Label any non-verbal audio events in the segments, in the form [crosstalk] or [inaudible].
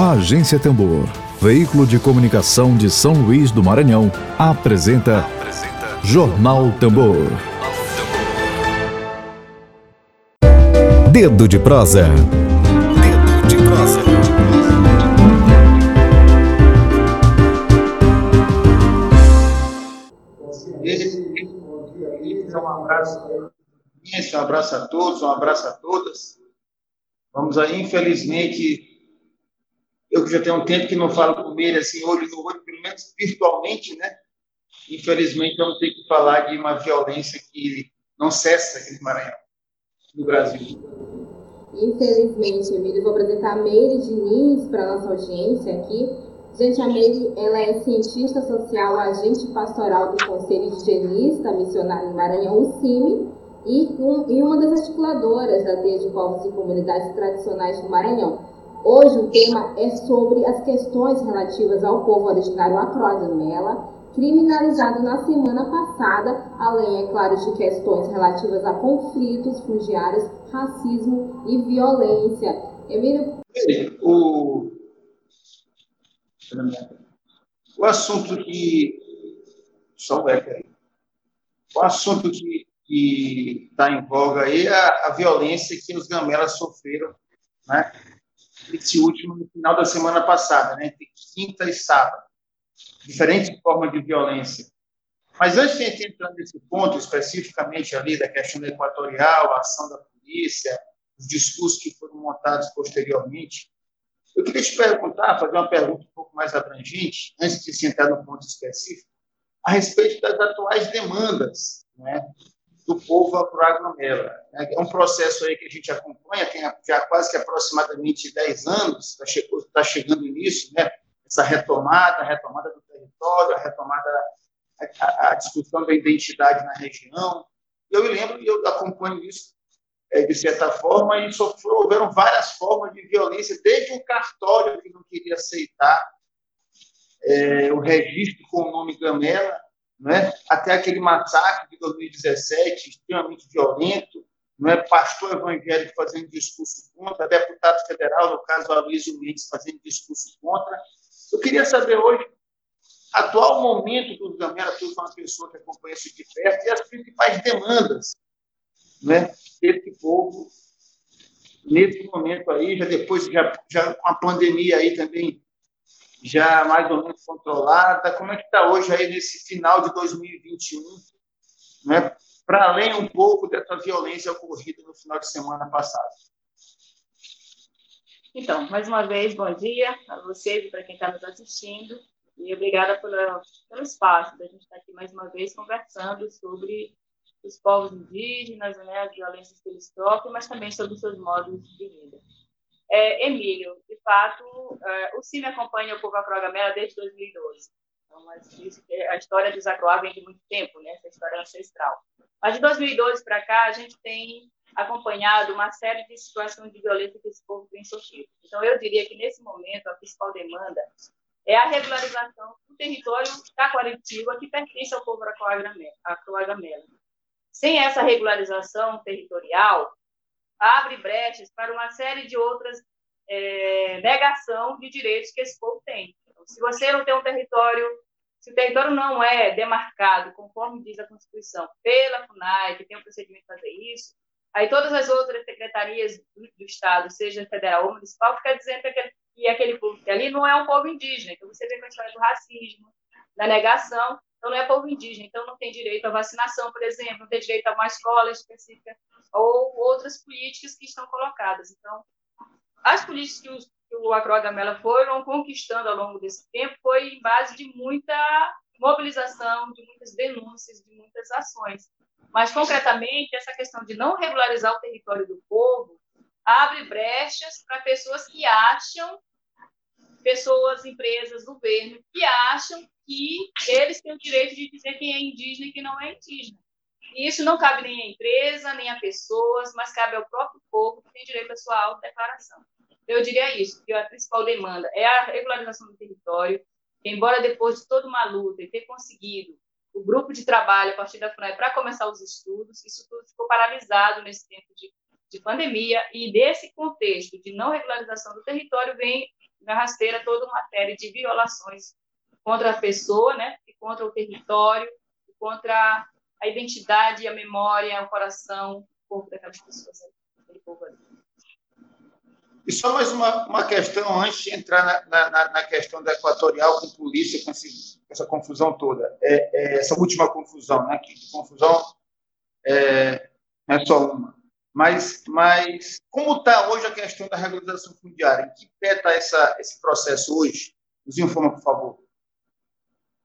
A Agência Tambor, veículo de comunicação de São Luís do Maranhão, apresenta, apresenta Jornal Tambor. Dedo de prosa. Dedo de prosa. Um abraço, um abraço a todos, um abraço a todas. Vamos aí, infelizmente, eu que já tenho um tempo que não falo com ele assim, olho no olho, pelo menos virtualmente, né? Infelizmente, vamos ter que falar de uma violência que não cessa aqui no Maranhão, no Brasil. Infelizmente, Emílio, vou apresentar a Meire Diniz para a nossa audiência aqui. Gente, a Meire, ela é cientista social, agente pastoral do Conselho de Genista Missionário Maranhão, o CIMI, e, um, e uma das articuladoras da Teia de Povos e Comunidades Tradicionais do Maranhão. Hoje o tema é sobre as questões relativas ao povo originário Acroagamela, criminalizado na semana passada, além, é claro, de questões relativas a conflitos fundiários, racismo e violência. Emílio? O, o assunto que. Só o eco aí. O assunto que está em voga aí é a, a violência que os gamelas sofreram né, esse último no final da semana passada, né, entre quinta e sábado. Diferentes formas de violência. Mas antes de entrar nesse ponto, especificamente ali da questão equatorial, a ação da polícia, os discursos que foram montados posteriormente, eu queria te perguntar, fazer uma pergunta um pouco mais abrangente, antes de se entrar no ponto específico, a respeito das atuais demandas né, do povo agroamela. É um processo aí que a gente acompanha, tem já quase que aproximadamente 10 anos, está chegando, tá chegando nisso, né? essa retomada, a retomada do território, a retomada, a, a discussão da identidade na região. Eu me lembro, e eu acompanho isso é, de certa forma, e sofreu, houveram várias formas de violência, desde um cartório que não queria aceitar é, o registro com o nome Gamela, né? até aquele massacre de 2017, extremamente violento, não é? pastor evangélico fazendo discurso contra, deputado federal, no caso Aloysio Mendes, fazendo discurso contra. Eu queria saber hoje, atual momento do Gamera, tu uma pessoa que acompanha isso de perto, e as principais demandas né, desse povo nesse momento aí, já depois, já, já com a pandemia aí também já mais ou menos controlada? Como é que está hoje aí nesse final de 2021, né? para além um pouco dessa violência ocorrida no final de semana passado? Então, mais uma vez, bom dia a vocês e para quem está nos assistindo. E obrigada pelo, pelo espaço da gente estar aqui mais uma vez conversando sobre os povos indígenas, né, as violências que eles sofrem, mas também sobre os seus modos de vida. É, Emílio, fato, é, o Cine acompanha o povo acrogamela desde 2012. Então, a história dos Acroá vem de muito tempo, né? essa história ancestral. Mas de 2012 para cá, a gente tem acompanhado uma série de situações de violência que esse povo tem sofrido. Então, eu diria que, nesse momento, a principal demanda é a regularização do território da Quaritiba, que pertence ao povo acroagamela. Sem essa regularização territorial, abre brechas para uma série de outras é, negação de direitos que esse povo tem. Então, se você não tem um território, se o território não é demarcado, conforme diz a Constituição, pela FUNAI, que tem um procedimento para fazer isso, aí todas as outras secretarias do, do Estado, seja federal ou municipal, fica dizendo que aquele, que aquele povo que ali não é um povo indígena. Então, você vê história do racismo, da negação, então não é povo indígena, então não tem direito à vacinação, por exemplo, não tem direito a uma escola específica ou outras políticas que estão colocadas. Então, as políticas que, os, que o Acroagamela foram conquistando ao longo desse tempo foi em base de muita mobilização, de muitas denúncias, de muitas ações. Mas, concretamente, essa questão de não regularizar o território do povo abre brechas para pessoas que acham, pessoas, empresas, governo, que acham que eles têm o direito de dizer quem é indígena e quem não é indígena. E isso não cabe nem à empresa, nem a pessoas, mas cabe ao próprio povo que tem direito à sua autodeclaração. Eu diria isso, que a principal demanda é a regularização do território, embora depois de toda uma luta e ter conseguido o grupo de trabalho a partir da FUNAI para começar os estudos, isso tudo ficou paralisado nesse tempo de, de pandemia, e desse contexto de não regularização do território vem na rasteira toda uma série de violações contra a pessoa, né, e contra o território, contra a identidade, a memória, o coração, o corpo daquelas pessoas, aquele povo ali. E só mais uma, uma questão antes de entrar na, na, na questão da equatorial com polícia, com esse, essa confusão toda. É, é, essa última confusão, né? Que confusão é, não é só uma. Mas, mas como está hoje a questão da regularização fundiária? Em que pé está esse processo hoje? Nos informa, por favor.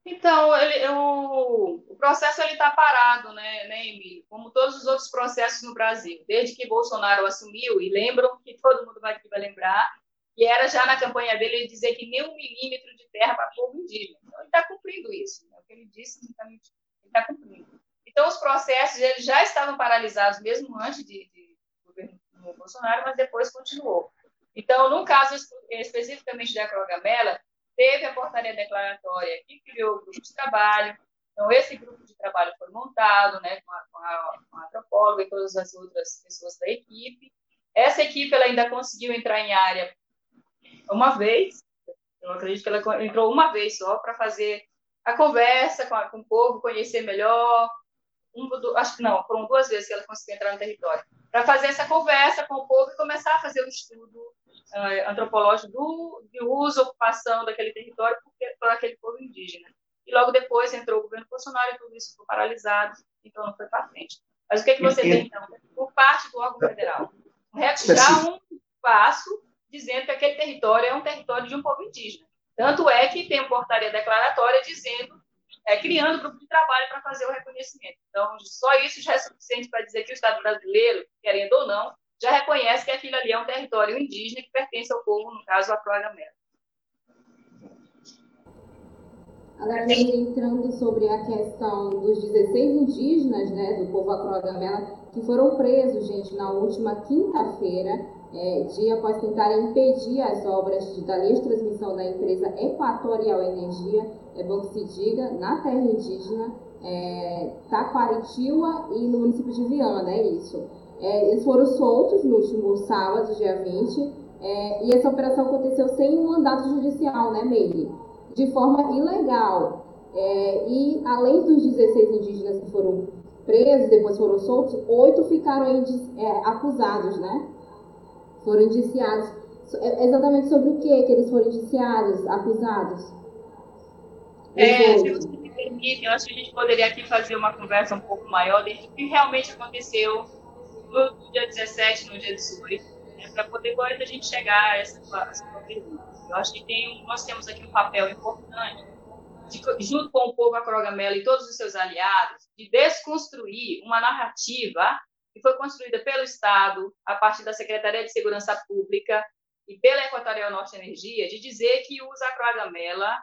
Então, ele, o, o processo está parado, né, né, Emílio? Como todos os outros processos no Brasil, desde que Bolsonaro assumiu, e lembram que todo mundo vai, vai lembrar, que era já na campanha dele ele dizer que nem um milímetro de terra para povo indígena. Então, ele está cumprindo isso. Né? O que ele disse, ele está tá cumprindo. Então, os processos eles já estavam paralisados mesmo antes de, de governo Bolsonaro, mas depois continuou. Então, no caso especificamente da Crogamela, teve a portaria declaratória que criou o grupo de trabalho. Então, esse grupo de trabalho foi montado né, com, a, com, a, com a antropóloga e todas as outras pessoas da equipe. Essa equipe ela ainda conseguiu entrar em área uma vez, eu acredito que ela entrou uma vez só para fazer a conversa com, a, com, o povo, conhecer melhor. Um, acho que não, foram duas vezes que ela conseguiu entrar no território. Para fazer essa conversa com o povo e começar a fazer o estudo uh, antropológico do, de uso, ocupação daquele território por, por aquele povo indígena. E logo depois entrou o governo Bolsonaro e tudo isso ficou paralisado, então não foi para frente. Mas o que, é que você e, tem, então, por parte do órgão federal? Já um passo dizendo que aquele território é um território de um povo indígena. Tanto é que tem uma portaria declaratória dizendo, é, criando grupo de trabalho para fazer o reconhecimento. Então, só isso já é suficiente para dizer que o Estado brasileiro, querendo ou não, já reconhece que aquilo ali é um território indígena que pertence ao povo, no caso, a Proagamela. Agora, entrando sobre a questão dos 16 indígenas, né, do povo Acroagamela, que foram presos, gente, na última quinta-feira, é, dia após tentarem impedir as obras de, da linha de transmissão da empresa Equatorial Energia, é bom que se diga, na terra indígena, é, Taquaritiba e no município de Viana, é isso. É, eles foram soltos no último sábado, dia 20, é, e essa operação aconteceu sem um mandato judicial, né, Meire? De forma ilegal. É, e além dos 16 indígenas que foram presos, depois foram soltos, oito ficaram é, acusados, né? Foram indiciados. É, exatamente sobre o que que eles foram indiciados, acusados? É, se você me permite, eu acho que a gente poderia aqui fazer uma conversa um pouco maior do que realmente aconteceu no dia 17, no dia 18, né, para poder agora a gente chegar a essa, essa pergunta. Eu acho que tem, nós temos aqui um papel importante, de, junto com o povo acrogamela e todos os seus aliados, de desconstruir uma narrativa que foi construída pelo Estado, a partir da Secretaria de Segurança Pública e pela Equatorial Norte Energia, de dizer que os acrogamela,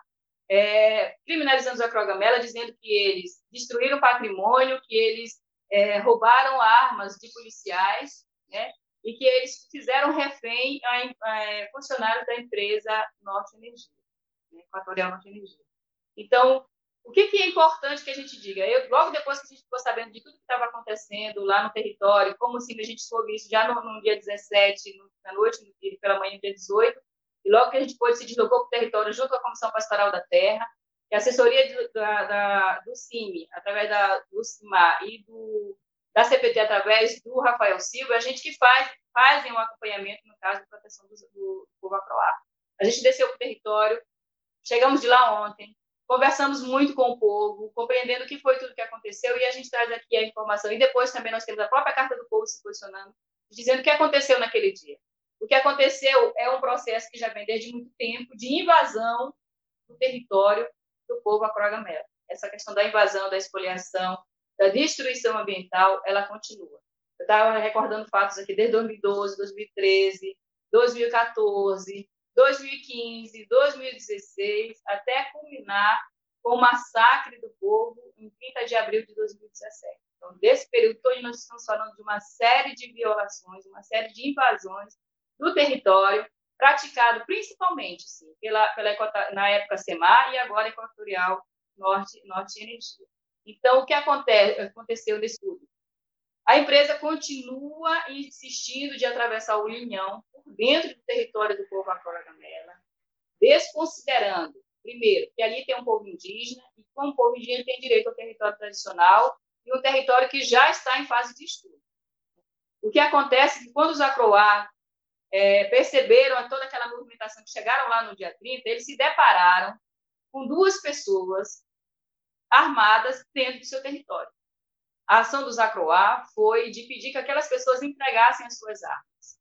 é, criminalizando os acrogamela, dizendo que eles destruíram patrimônio, que eles é, roubaram armas de policiais, né? E que eles fizeram refém a, a funcionários da empresa Norte Energia, né? Equatorial Norte Energia. Então, o que, que, é importante que a gente diga? Eu, logo depois que a gente ficou sabendo de tudo que estava acontecendo lá no território, como assim a gente soube isso já no, no dia 17, no, na noite, no dia, pela manhã do dia 18, e logo que a gente pôde se deslocou para o território junto com a Comissão Pastoral da Terra, que a assessoria do, da, da, do CIMI, através da, do CIMAR e do, da CPT, através do Rafael Silva, a gente que faz, fazem um acompanhamento, no caso, de proteção do, do povo acroar. A gente desceu para o território, chegamos de lá ontem, conversamos muito com o povo, compreendendo o que foi tudo que aconteceu, e a gente traz aqui a informação. E depois também nós temos a própria Carta do Povo se posicionando, dizendo o que aconteceu naquele dia. O que aconteceu é um processo que já vem desde muito tempo de invasão do território do povo acrogamelo. Essa questão da invasão, da expoliação, da destruição ambiental, ela continua. Eu estava recordando fatos aqui desde 2012, 2013, 2014, 2015, 2016, até culminar com o massacre do povo em 30 de abril de 2017. Então, desse período todo, nós estamos falando de uma série de violações, uma série de invasões do território, praticado principalmente pela, pela, na época SEMAR e agora Equatorial Norte, Norte Energia. Então, o que acontece, aconteceu nesse? A empresa continua insistindo de atravessar o Linhão por dentro do território do povo Acora Gamela, desconsiderando, primeiro, que ali tem um povo indígena, e como povo indígena tem direito ao território tradicional e um território que já está em fase de estudo. O que acontece é que quando os Acroá é, perceberam toda aquela movimentação que chegaram lá no dia 30, eles se depararam com duas pessoas armadas dentro do seu território. A ação dos Acroá foi de pedir que aquelas pessoas entregassem as suas armas.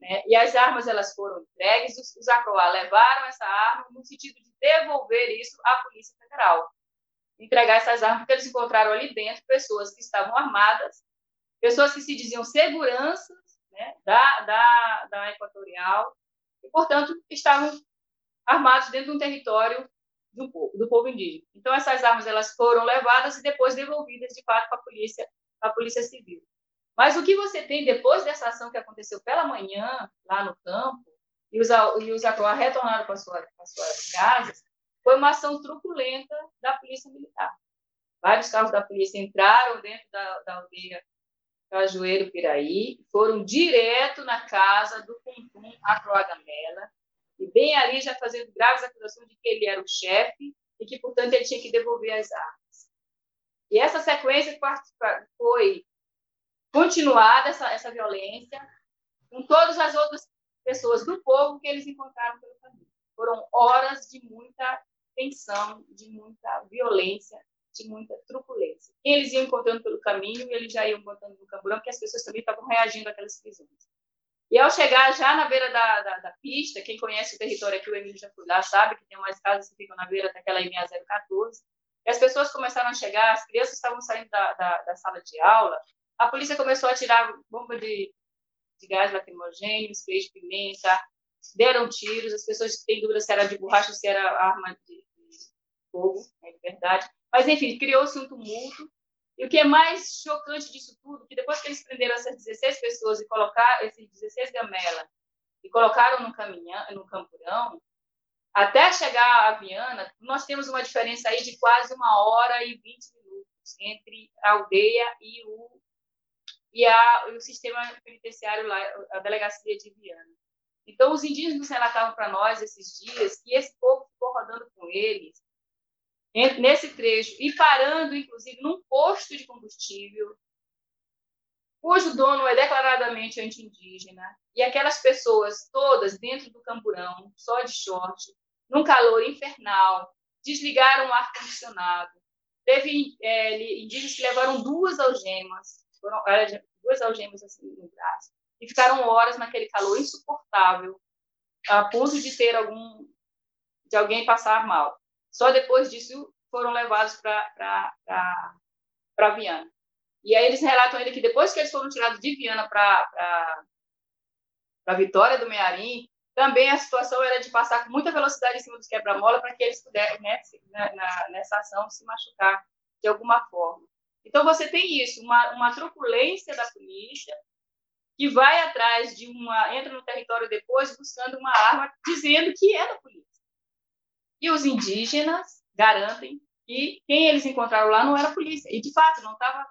Né? E as armas elas foram entregues, os, os Acroá levaram essa arma no sentido de devolver isso à Polícia Federal. Entregar essas armas, porque eles encontraram ali dentro pessoas que estavam armadas, pessoas que se diziam seguranças né, da, da, da Equatorial, e, portanto, estavam armados dentro de um território do do povo indígena. Então, essas armas elas foram levadas e depois devolvidas, de fato, para a polícia, para a polícia civil. Mas o que você tem depois dessa ação que aconteceu pela manhã, lá no campo, e os, e os Acroá retornaram para, sua, suas casas, foi uma ação truculenta da polícia militar. Vários carros da polícia entraram dentro da, da aldeia Cajueiro Piraí, foram direto na casa do Cuntum Acroagamela, e bem ali já fazendo graves acusações de que ele era o chefe e que, portanto, ele tinha que devolver as armas. E essa sequência foi continuada, essa, essa violência, com todas as outras pessoas do povo que eles encontraram pelo caminho. Foram horas de muita tensão, de muita violência, de muita truculência. Eles iam encontrando pelo caminho e eles já iam botando no camburão, porque as pessoas também estavam reagindo àquelas prisões. E ao chegar já na beira da, da, da, pista, quem conhece o território aqui, o Emílio já foi lá, sabe que tem umas casas que ficam na beira daquela MA 014. E as pessoas começaram a chegar, as crianças estavam saindo da, da, da sala de aula, a polícia começou a tirar bomba de, de gás lacrimogêneo, spray de pimenta, deram tiros, as pessoas têm dúvida se era de borracha ou se era arma de, de fogo, é de verdade. Mas, enfim, criou-se um tumulto, e o que é mais chocante disso tudo, que depois que eles prenderam essas 16 pessoas e colocaram esses 16 gamela e colocaram no caminhão, no campurão, até chegar a Viana, nós temos uma diferença aí de quase uma hora e 20 minutos entre a aldeia e o e, a, o sistema penitenciário lá, a delegacia de Viana. Então, os indígenas relatavam para nós esses dias que esse povo ficou rodando com eles nesse trecho e parando, inclusive, num posto de combustível, cujo dono é declaradamente anti-indígena, e aquelas pessoas todas dentro do camburão, só de short, num calor infernal, desligaram o ar-condicionado. Teve é, indígenas que levaram duas algemas, foram, duas algemas assim no braço, e ficaram horas naquele calor insuportável, a ponto de ter algum de alguém passar mal. Só depois disso foram levados para Viana. E aí eles relatam ainda que depois que eles foram tirados de Viana para Vitória do Mearim, também a situação era de passar com muita velocidade em cima dos quebra-mola para que eles pudessem, né, na, nessa ação, se machucar de alguma forma. Então, você tem isso, uma, uma truculência da polícia, que vai atrás de uma. entra no território depois buscando uma arma, dizendo que é da polícia. E os indígenas garantem que quem eles encontraram lá não era polícia. E, de fato, não estava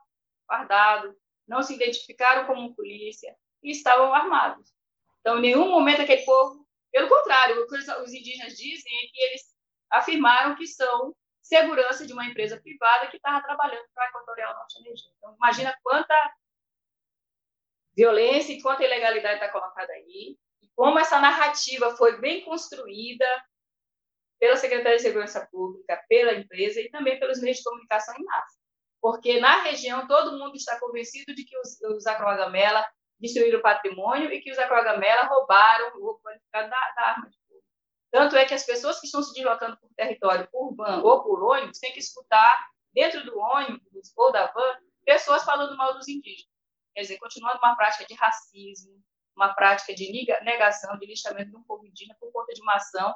fardado, não se identificaram como polícia e estavam armados. Então, em nenhum momento aquele povo. Pelo contrário, o que os indígenas dizem é que eles afirmaram que são segurança de uma empresa privada que estava trabalhando para a Equatorial Norte Energia. Então, imagina quanta violência e quanta ilegalidade está colocada aí, e como essa narrativa foi bem construída pela Secretaria de Segurança Pública, pela empresa e também pelos meios de comunicação em massa. Porque na região todo mundo está convencido de que os, os Acroagamela destruíram o patrimônio e que os Acroagamela roubaram o qualificado da, da arma de fogo. Tanto é que as pessoas que estão se deslocando por território van ou por ônibus têm que escutar dentro do ônibus ou da van pessoas falando mal dos indígenas. Quer dizer, continuando uma prática de racismo, uma prática de negação, de lixamento de um povo indígena por conta de uma ação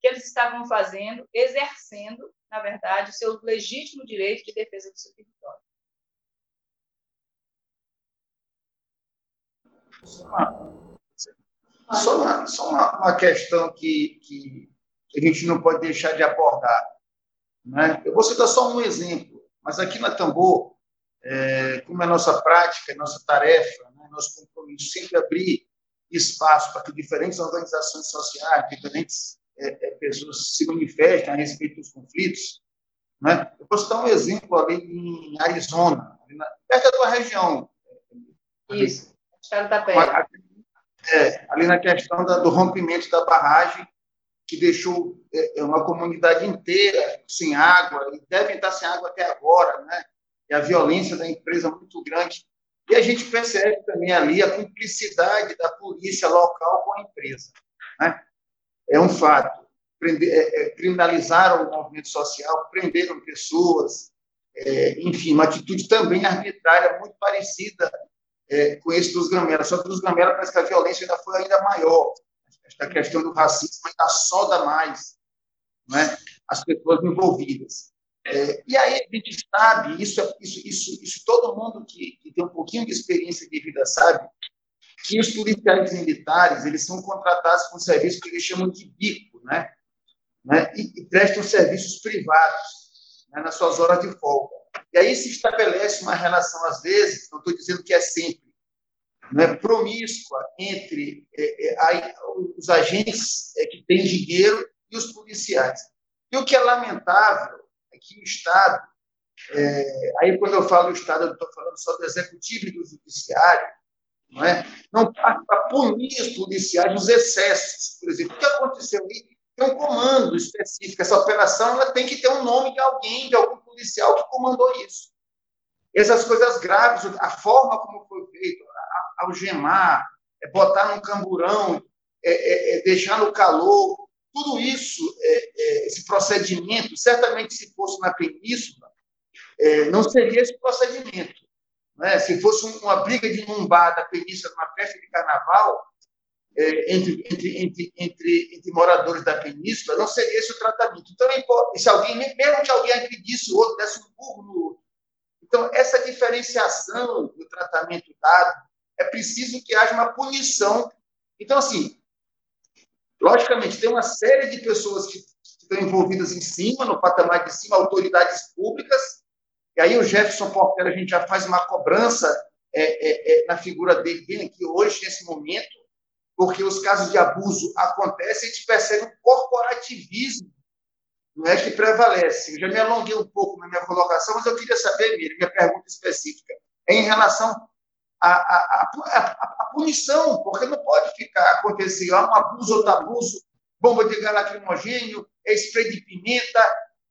que eles estavam fazendo, exercendo, na verdade, o seu legítimo direito de defesa do seu território. Só uma, só uma, uma questão que, que a gente não pode deixar de abordar. Né? Eu vou citar só um exemplo, mas aqui na Tambor, é, como é nossa prática, nossa tarefa, né, nosso compromisso, sempre abrir espaço para que diferentes organizações sociais, diferentes é, é, pessoas se manifestam a respeito dos conflitos. Né? Eu posso dar um exemplo ali em Arizona, perto da tua região. Isso, Estado da Pé. É, ali na questão da, do rompimento da barragem, que deixou é, é, uma comunidade inteira sem água, e devem estar sem água até agora, né? e a violência da empresa muito grande. E a gente percebe também ali a cumplicidade da polícia local com a empresa. Né? É um fato. Prender, é, é, criminalizaram o movimento social, prenderam pessoas, é, enfim, uma atitude também arbitrária, muito parecida é, com esse dos Gamela. Só que dos Gamela parece que a violência ainda foi ainda maior. Esta questão do racismo ainda soda mais né, as pessoas envolvidas. É, e aí a gente sabe, isso, isso, isso, isso todo mundo que, que tem um pouquinho de experiência de vida sabe, que os policiais militares eles são contratados com serviços que eles chamam de bico, né? né? E, e prestam serviços privados né? nas suas horas de folga. E aí se estabelece uma relação, às vezes, não estou dizendo que é sempre, né? promíscua entre é, é, os agentes é, que têm dinheiro e os policiais. E o que é lamentável é que o Estado, é, aí quando eu falo do Estado, eu estou falando só do Executivo e do Judiciário, não é? Não para punir os policiais nos excessos, por exemplo. O que aconteceu aí? Tem um comando específico. Essa operação ela tem que ter um nome de alguém, de algum policial que comandou isso. Essas coisas graves, a forma como foi feito, algemar, é botar num camburão, é, é, é, deixar no calor, tudo isso, é, esse procedimento, certamente se fosse na península, não seria esse procedimento. Né? Se fosse uma briga de um bar da península, festa de carnaval, é, entre, entre, entre, entre, entre moradores da península, não seria esse o tratamento. Então, se alguém, mesmo que alguém agredisse o outro, desse um burro no outro. Então, essa diferenciação do tratamento dado, é preciso que haja uma punição. Então, assim, logicamente, tem uma série de pessoas que estão envolvidas em cima, no patamar de cima, autoridades públicas, e aí o Jefferson Portela, a gente já faz uma cobrança é, é, é, na figura dele bem aqui hoje, nesse momento, porque os casos de abuso acontecem e a gente percebe um corporativismo não é que prevalece. Eu já me alonguei um pouco na minha colocação, mas eu queria saber, Miriam, minha pergunta específica, é em relação à, à, à, à, punição, porque não pode ficar acontecendo um abuso, outro abuso, bomba de gás lacrimogênio, spray de pimenta,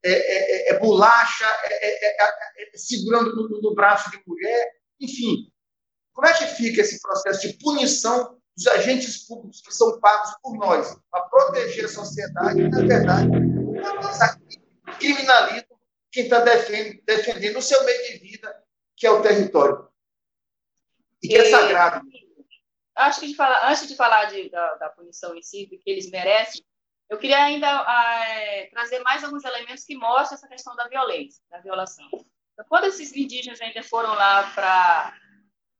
é, é, é, é bolacha, é, é, segurando no, no, braço de mulher, enfim. Como é que fica esse processo de punição dos agentes públicos que são pagos por nós para proteger a sociedade e, na verdade, criminalizam quem está defendendo, defendendo o seu meio de vida, que é o território. E que é sagrado. Acho que de falar, antes de falar de, da, da punição em si, do que eles merecem, eu queria ainda é, trazer mais alguns elementos que mostram essa questão da violência, da violação. Então, quando esses indígenas ainda foram lá para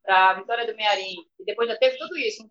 a Vitória do Mearim, e depois já teve tudo isso,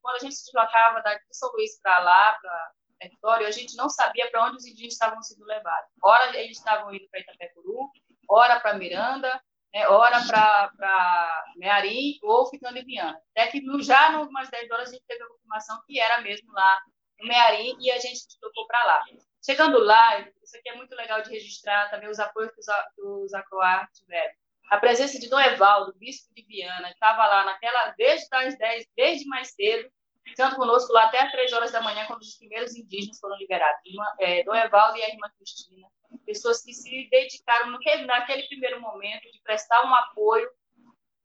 quando a gente se deslocava da de São Luís para lá, para Vitória, a gente não sabia para onde os indígenas estavam sendo levados. Ora eles estavam indo para Itapecuru, ora para Miranda, né, ora para Mearim, ou ficando em Viana. Até que já no mais 10 horas a gente teve a confirmação que era mesmo lá no Mearim e a gente deslocou para lá. Chegando lá, isso aqui é muito legal de registrar também os apoios que os, Acroar tiveram. A presença de Dom Evaldo, bispo de Viana, estava lá naquela, desde as 10, desde mais cedo, ficando conosco lá até as 3 horas da manhã, quando os primeiros indígenas foram liberados. Irmã, é, Dom Evaldo e a irmã Cristina, pessoas que se dedicaram naquele, naquele primeiro momento de prestar um apoio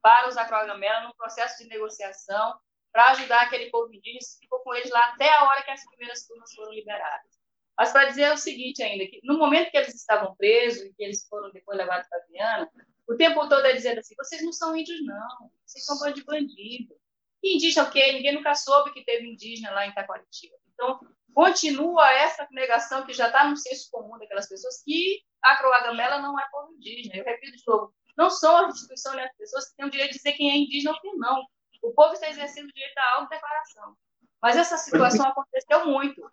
para os Acroagamela no processo de negociação para ajudar aquele povo indígena ficou com eles lá até a hora que as primeiras turmas foram liberadas. Mas para dizer o seguinte ainda, que no momento que eles estavam presos e que eles foram depois levados para Viana, o tempo todo é dizendo assim, vocês não são índios não, vocês são bando de bandido. E indígena o quê? Ninguém nunca soube que teve indígena lá em Itacoatiba. Então, continua essa negação que já está no senso comum daquelas pessoas que a Croagamela não é povo indígena. Eu repito de novo, não são as instituições nem as pessoas que têm o direito de dizer quem é indígena ou quem não. O povo está exercendo o direito à autodeclaração. Mas essa situação aconteceu muito.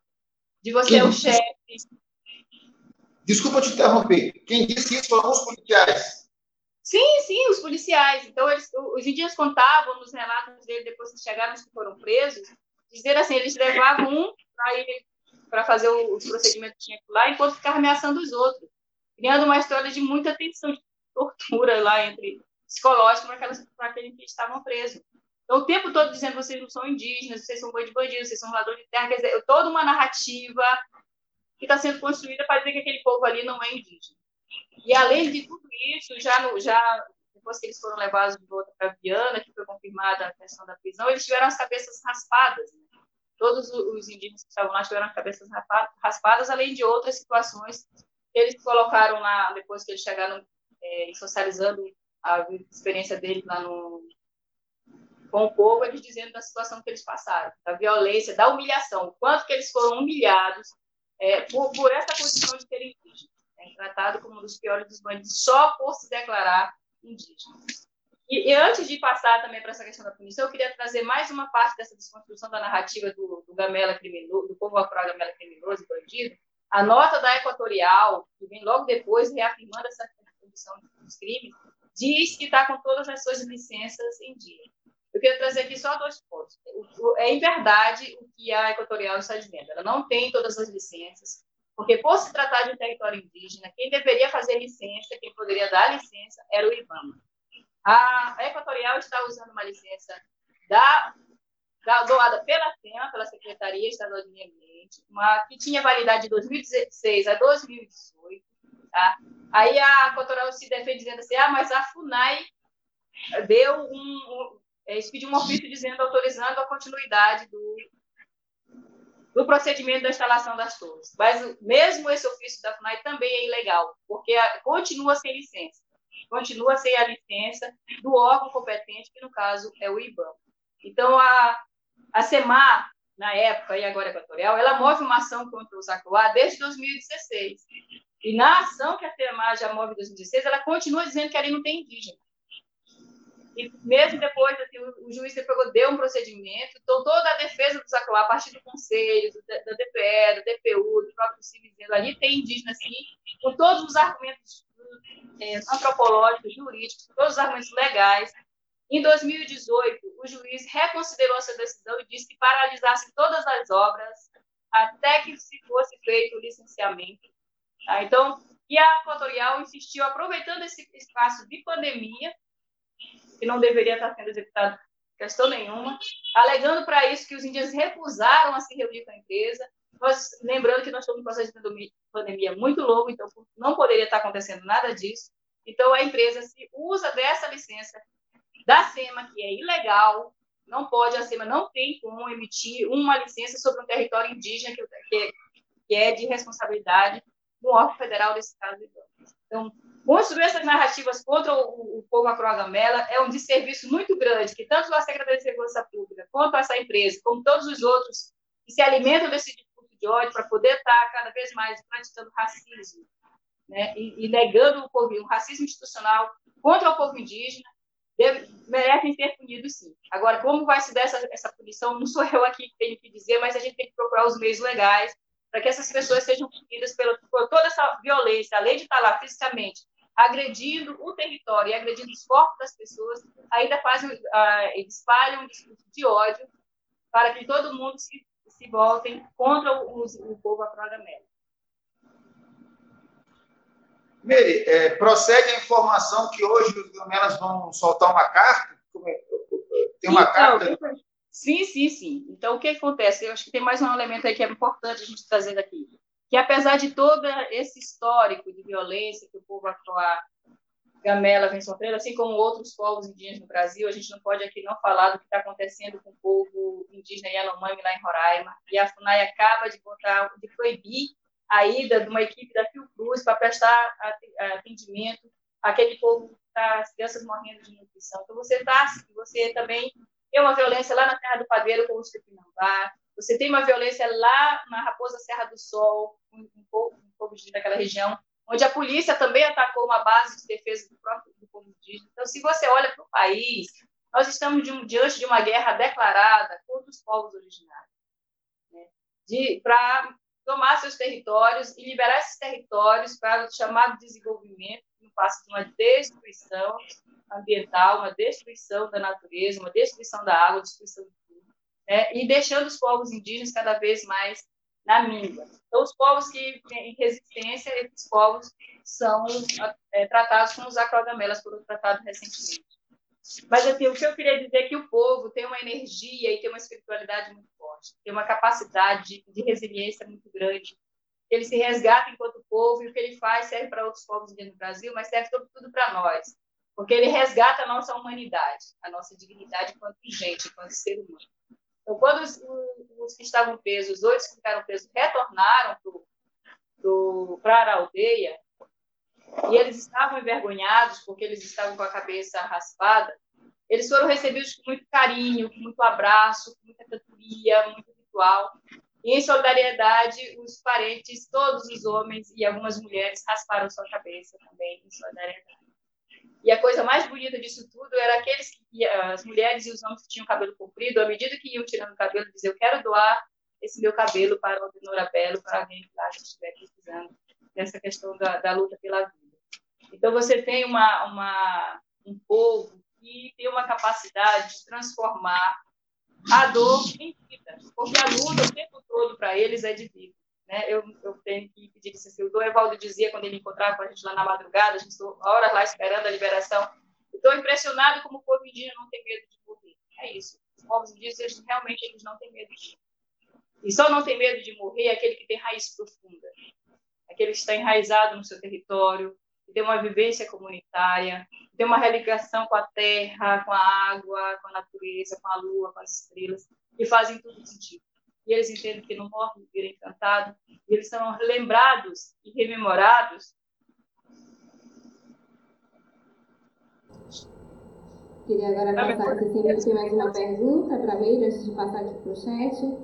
De você, Quem o chefe. Desculpa te interromper. Quem disse isso foram os policiais. Sim, sim, os policiais. Então, eles, os indígenas contavam nos relatos dele, depois que chegaram, que foram presos, dizer assim: eles levavam um para fazer os procedimentos que tinha lá, enquanto ficava ameaçando os outros, criando uma história de muita tensão, de tortura lá entre psicológico para aqueles que estavam presos. Então, o tempo todo dizendo vocês não são indígenas, vocês são boi de vocês são ladrões de terra, quer dizer, toda uma narrativa que está sendo construída para dizer que aquele povo ali não é indígena. E, além de tudo isso, já, no, já depois que eles foram levados de volta para Viana, que foi confirmada a questão da prisão, eles tiveram as cabeças raspadas. Né? Todos os indígenas que estavam lá tiveram as cabeças raspadas, além de outras situações eles colocaram lá, depois que eles chegaram é, socializando a experiência deles lá no, com o povo, eles dizendo da situação que eles passaram, da violência, da humilhação, o quanto que eles foram humilhados é, por, por, essa condição de serem indígenas, né, tratado como um dos piores dos bandidos só por se declarar indígena. E, e antes de passar também para essa questão da punição, eu queria trazer mais uma parte dessa desconstrução da narrativa do, do gamela criminoso, do povo afro gamela criminoso e bandido, a nota da Equatorial, que vem logo depois, reafirmando essa condição dos crimes, diz que está com todas as suas licenças em dia. Eu queria trazer aqui só dois pontos. É em verdade o que a Equatorial está dizendo. Ela não tem todas as licenças, porque por se tratar de um território indígena, quem deveria fazer licença, quem poderia dar licença, era o IBAMA. A Equatorial está usando uma licença da, da, doada pela SEMA, pela Secretaria Estadual de Meio Ambiente, uma, que tinha validade de 2016 a 2018. Tá? Aí a Equatorial se defende dizendo assim, ah, mas a FUNAI deu um, um eles pediram um ofício dizendo, autorizando a continuidade do, do procedimento da instalação das torres. Mas mesmo esse ofício da FUNAI também é ilegal, porque continua sem licença. Continua sem a licença do órgão competente, que no caso é o IBAM. Então, a, a SEMAR, na época, e agora Equatorial, ela move uma ação contra o Zacoá desde 2016. E na ação que a SEMAR já move em 2016, ela continua dizendo que ali não tem indígena. E mesmo depois, assim, o, juiz depois deu um procedimento, então toda a defesa do Zacoá, a partir do conselho, do, da DPE, do DPU, do próprio Civil, ali tem indígena, assim, com todos os argumentos é, antropológicos, jurídicos, todos os argumentos legais. Em 2018, o juiz reconsiderou essa decisão e disse que paralisasse todas as obras até que se fosse feito o licenciamento. Tá? Então, e a Equatorial insistiu, aproveitando esse espaço de pandemia, que não deveria estar sendo executado questão nenhuma, alegando para isso que os indígenas recusaram a se reunir com a empresa. Nós, lembrando que nós estamos em processo de pandemia muito longo, então não poderia estar acontecendo nada disso. Então a empresa se usa dessa licença da SEMA, que é ilegal, não pode, a SEMA não tem como emitir uma licença sobre um território indígena que, que, que é de responsabilidade do órgão federal desse caso. Então, Construir essas narrativas contra o, o povo afro-agamela é um desserviço muito grande, que tanto a Secretaria de Segurança Pública, quanto essa empresa, como todos os outros que se alimentam desse discurso de ódio para poder estar cada vez mais praticando racismo, né, e, e negando o povo, o racismo institucional contra o povo indígena, deve, merecem ser punidos sim. Agora, como vai se dar essa, essa punição, não sou eu aqui que tenho que dizer, mas a gente tem que procurar os meios legais para que essas pessoas sejam punidas pela, por toda essa violência, além de estar lá fisicamente agredindo o território e agredindo os corpos das pessoas, ainda fazem, uh, espalham um discurso de ódio para que todo mundo se, se voltem contra o, o povo afro-gamela. Mary, é, procede a informação que hoje os gamelas vão soltar uma carta? É? Tem uma então, carta? Sim, sim, sim. Então, o que acontece? Eu acho que tem mais um elemento aí que é importante a gente trazer aqui que apesar de todo esse histórico de violência que o povo afroá Gamela vem sofrendo, assim como outros povos indígenas no Brasil, a gente não pode aqui não falar do que está acontecendo com o povo indígena Yanomami lá em Roraima, e a FUNAI acaba de botar, de proibir a ida de uma equipe da Fiocruz para prestar atendimento àquele povo que está, as crianças morrendo de nutrição. Então, você está, você também tem uma violência lá na Terra do Padeiro com os Tupinambá, você tem uma violência lá na Raposa Serra do Sol, um, pouco, um pouco daquela região, onde a polícia também atacou uma base de defesa do próprio do povo indígena. Então, se você olha para o país, nós estamos de um, diante de uma guerra declarada contra os povos originários, né? para tomar seus territórios e liberar esses territórios para o chamado desenvolvimento, que não passa de uma destruição ambiental, uma destruição da natureza, uma destruição da água, destruição né, e deixando os povos indígenas cada vez mais na míngua. Então, os povos que têm resistência, esses povos são é, tratados como os acrogamelas, foram tratados recentemente. Mas assim, o que eu queria dizer é que o povo tem uma energia e tem uma espiritualidade muito forte, tem uma capacidade de, resiliência muito grande. Ele se resgata enquanto povo e o que ele faz serve para outros povos no Brasil, mas serve sobretudo para nós, porque ele resgata a nossa humanidade, a nossa dignidade enquanto gente, enquanto ser humano. Então, quando os, os que estavam presos, os oito que ficaram presos, retornaram para a aldeia, e eles estavam envergonhados porque eles estavam com a cabeça raspada, eles foram recebidos com muito carinho, com muito abraço, com muita cantoria, muito ritual. E em solidariedade, os parentes, todos os homens e algumas mulheres rasparam sua cabeça também em solidariedade. E a coisa mais bonita disso tudo era aqueles que, as mulheres e os homens que tinham cabelo comprido, à medida que iam tirando o cabelo, diziam: Eu quero doar esse meu cabelo para o Denora Belo, para alguém que lá estiver precisando dessa questão da, da, luta pela vida. Então, você tem uma, uma, um povo que tem uma capacidade de transformar a dor em vida, porque a luta o tempo todo para eles é de vida. Né? Eu, eu tenho que pedir licença. O Evaldo dizia, quando ele encontrava com a gente lá na madrugada, a gente estou horas lá esperando a liberação, estou impressionado como o povo indígena não tem medo de morrer. É isso. Os povos indígenas, realmente, eles não têm medo de E só não tem medo de morrer aquele que tem raiz profunda. Aquele que está enraizado no seu território, que tem uma vivência comunitária, que tem uma religação com a terra, com a água, com a natureza, com a lua, com as estrelas, que fazem tudo sentido e eles entendem que não morrem, viram encantado, e eles são lembrados e rememorados. Queria agora passar aqui, se tem mais uma pergunta para mim, antes de passar aqui para o chat.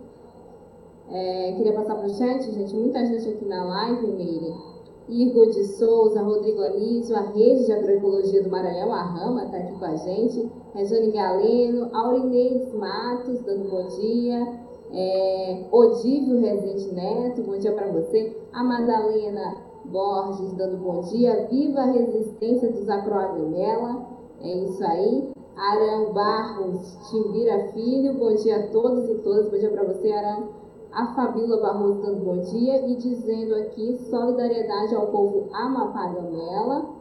É, queria passar para o chat, gente, muita gente aqui na live, Meire. Igor de Souza, Rodrigo Anísio, a Rede de Agroecologia do Maranhão, a Rama, está aqui com a gente. Rejane Galeno, Aurineide Matos, dando bom dia é, Odívio Rezende Neto, bom dia para você. A Madalena Borges dando bom dia. Viva a resistência dos Acroagamela, é isso aí. Arão Barros Timbira Filho, bom dia a todos e todas, bom dia para você, Arão. A Fabíola Barroso dando bom dia e dizendo aqui solidariedade ao povo Amapagamela.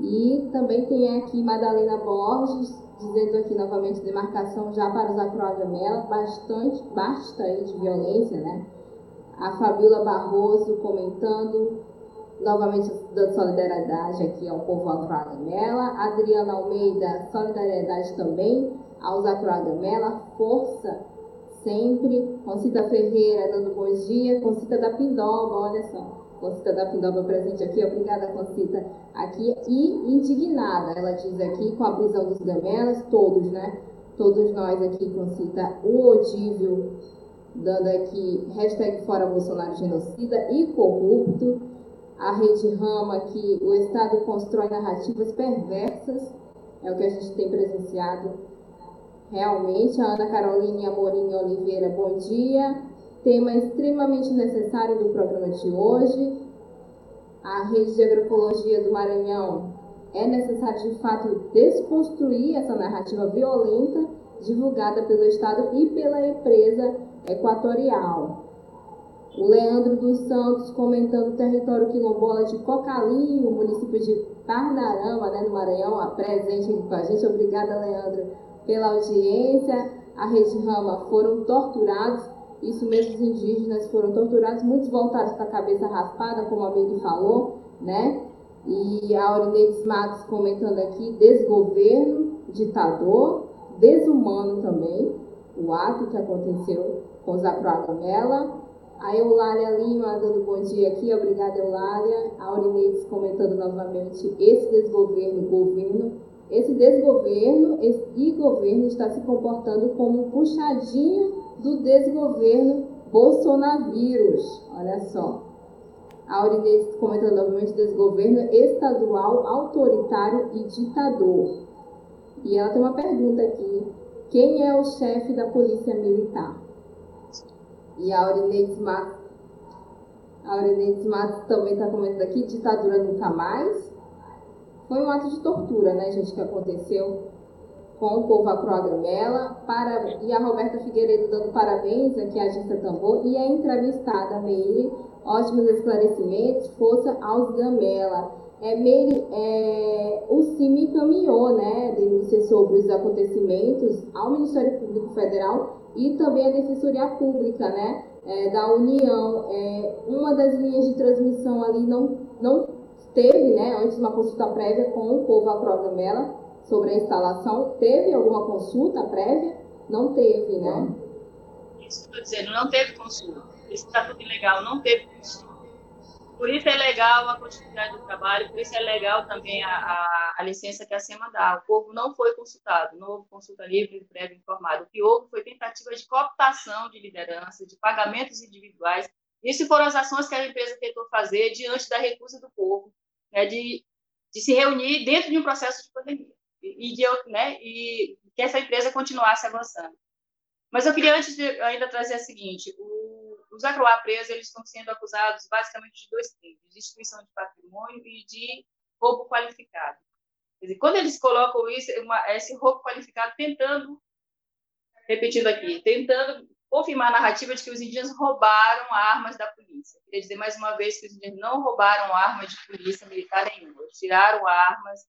E também tem aqui Madalena Borges dizendo aqui novamente demarcação já para os acrogamela, bastante, bastante violência, né? A Fabiola Barroso comentando, novamente dando solidariedade aqui ao povo acrogamela. Adriana Almeida, solidariedade também aos acrogamela, força sempre. Concita Ferreira dando bom dia. Concita da Pindoba, olha só. Concita da Pindoba presente aqui, obrigada Concita aqui, e indignada, ela diz aqui, com a prisão dos gamelas, todos, né? Todos nós aqui, Concita, o Odívio, dando aqui, hashtag fora Bolsonaro genocida e corrupto, a Rede Rama que o Estado constrói narrativas perversas, é o que a gente tem presenciado. Realmente. A Ana Carolina Amorim Oliveira, bom dia tema extremamente necessário do programa de hoje. A rede de agroecologia do Maranhão é necessário, de fato, desconstruir essa narrativa violenta divulgada pelo Estado e pela empresa equatorial. O Leandro dos Santos comentando o território quilombola de Cocalinho, município de Parnarama, né, no Maranhão, presente aqui com a gente. Obrigada, Leandro, pela audiência. A Rede Rama foram torturados isso mesmo, os indígenas foram torturados, muitos voltaram com a cabeça raspada, como a Meire falou, né? E a Aurinedes Matos comentando aqui, desgoverno, ditador, desumano também, o ato que aconteceu com os Acroagamela. A Eulália Lima dando bom dia aqui, obrigada Eulália. A Aurinedes comentando novamente esse desgoverno, governo. Esse desgoverno esse, governo está se comportando como um puxadinho do desgoverno Bolsonavírus. Olha só. A Aurineide comentando novamente desgoverno estadual, autoritário e ditador. E ela tem uma pergunta aqui. Quem é o chefe da polícia militar? E a Aurineide Matos, a Aurineide Matos também está comentando aqui, ditadura nunca mais. Foi um ato de tortura, né, gente, que aconteceu com o povo Acroagramela, para, e a Roberta Figueiredo dando parabéns aqui à Agência Tambor, e a entrevistada Meire, ótimos esclarecimentos, força aos Gamela. É, Meire, é, o CIMI encaminhou né, denúncias sobre os acontecimentos ao Ministério Público Federal e também à Defensoria Pública né, é, da União. É, uma das linhas de transmissão ali não, não teve, né, antes uma consulta prévia com o povo Acrogamela, sobre a instalação. Teve alguma consulta prévia? Não teve, né? Isso que estou dizendo, não teve consulta. Esse estatuto ilegal não teve consulta. Por isso é legal a continuidade do trabalho, por isso é legal também a, a, a licença que a SEMA dá. O povo não foi consultado, não houve consulta livre, prévia informada. O que houve foi tentativa de cooptação de liderança, de pagamentos individuais. Isso foram as ações que a empresa tentou fazer diante da recusa do povo, né, de, de se reunir dentro de um processo de pandemia e, de, né, e que essa empresa continuasse avançando. Mas eu queria antes de, ainda trazer o seguinte: o, os agroapresos eles estão sendo acusados basicamente de dois crimes: de destruição de patrimônio e de roubo qualificado. Quer dizer, quando eles colocam isso, uma, esse roubo qualificado, tentando, repetindo aqui, tentando confirmar a narrativa de que os indígenas roubaram armas da polícia. Queria dizer mais uma vez que os indígenas não roubaram armas de polícia militar nenhuma, tiraram armas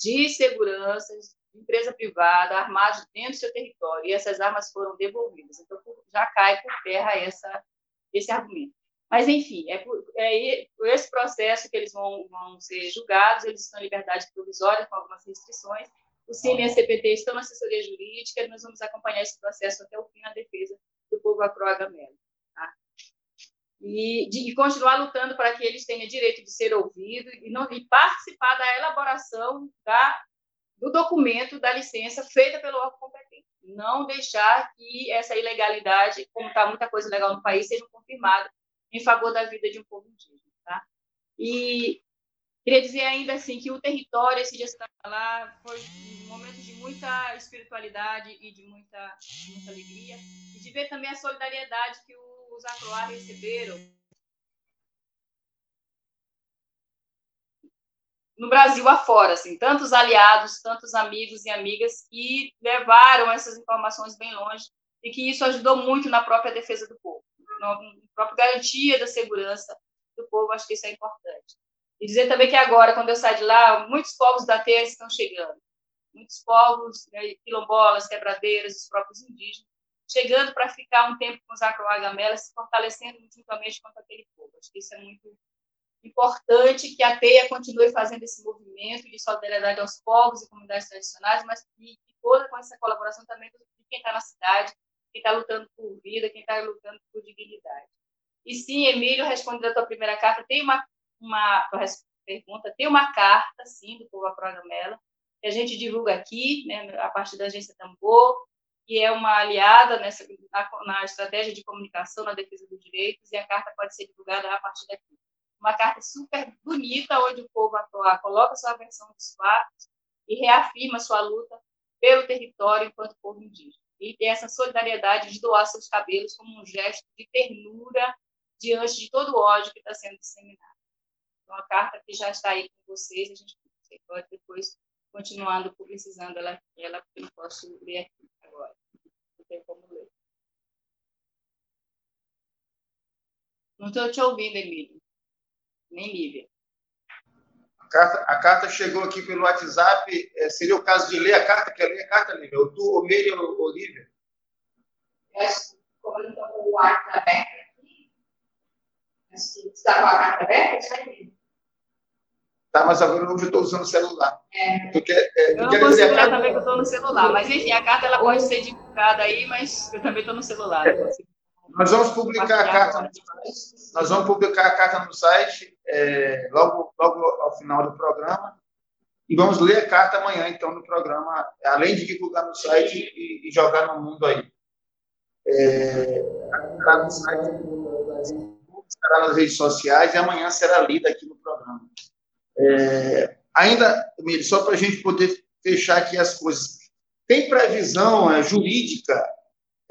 de segurança, de empresa privada, armados dentro do seu território, e essas armas foram devolvidas. Então, já cai por terra essa, esse argumento. Mas, enfim, é, por, é por esse processo que eles vão, vão ser julgados, eles estão em liberdade provisória, com algumas restrições. O CIMI e a CPT estão na assessoria jurídica, nós vamos acompanhar esse processo até o fim na defesa do povo acroagamelo e, de, e continuar lutando para que eles tenham direito de ser ouvidos e, e participar da elaboração da, do documento da licença feita pelo órgão competente. Não deixar que essa ilegalidade, como está muita coisa legal no país, seja confirmada em favor da vida de um povo indígena. Tá? E queria dizer ainda assim que o território, esse dia que lá, foi um momento de muita espiritualidade e de muita, muita alegria, e de ver também a solidariedade que o os Acroá receberam. No Brasil afora, assim, tantos aliados, tantos amigos e amigas que levaram essas informações bem longe e que isso ajudou muito na própria defesa do povo, na própria garantia da segurança do povo, acho que isso é importante. E dizer também que agora, quando eu saio de lá, muitos povos da terra estão chegando, muitos povos, né, quilombolas, quebradeiras, os próprios indígenas, chegando para ficar um tempo com os acroagamelas, se fortalecendo juntamente contra aquele povo. Acho que isso é muito importante que a TEIA continue fazendo esse movimento de solidariedade aos povos e comunidades tradicionais, mas que, que toda com essa colaboração também de quem está na cidade, quem está lutando por vida, quem está lutando por dignidade. E sim, Emílio, respondendo a tua primeira carta, tem uma, uma pergunta, tem uma carta, sim, do povo Acrogamela, que a gente divulga aqui, né, a partir da agência Tambor, que é uma aliada nessa, na, na, estratégia de comunicação na defesa dos direitos, e a carta pode ser divulgada a partir daqui. Uma carta super bonita, onde o povo atuar coloca sua versão dos fatos e reafirma sua luta pelo território enquanto povo indígena. E tem essa solidariedade de doar seus cabelos como um gesto de ternura diante de todo o ódio que está sendo disseminado. Então, a carta que já está aí com vocês, a gente pode depois, continuando publicizando ela, ela eu não posso ler aqui tem como ler. Não estou te ouvindo, Emílio. Nem Lívia. A carta, a carta chegou aqui pelo WhatsApp. É, seria o caso de ler a carta? Quer ler a carta, Lívia? Ou tu, ou Meire, ou Olivia? Como eu estou com o WhatsApp aberto aqui, está com a carta aberta, já Tá, mas agora eu estou usando o celular. É. Porque, é, eu não consigo dizer, carta... também que eu estou no celular. Mas, enfim, a carta ela pode ser divulgada aí, mas eu também estou no celular. Nós vamos publicar a carta. No, nós vamos publicar a carta no site é, logo, logo ao final do programa. E vamos ler a carta amanhã, então, no programa, além de divulgar no site e, e jogar no mundo aí. É, estará no site, estará nas redes sociais e amanhã será lida aqui no programa. É, ainda, Miri, só para a gente poder fechar aqui as coisas, tem previsão é, jurídica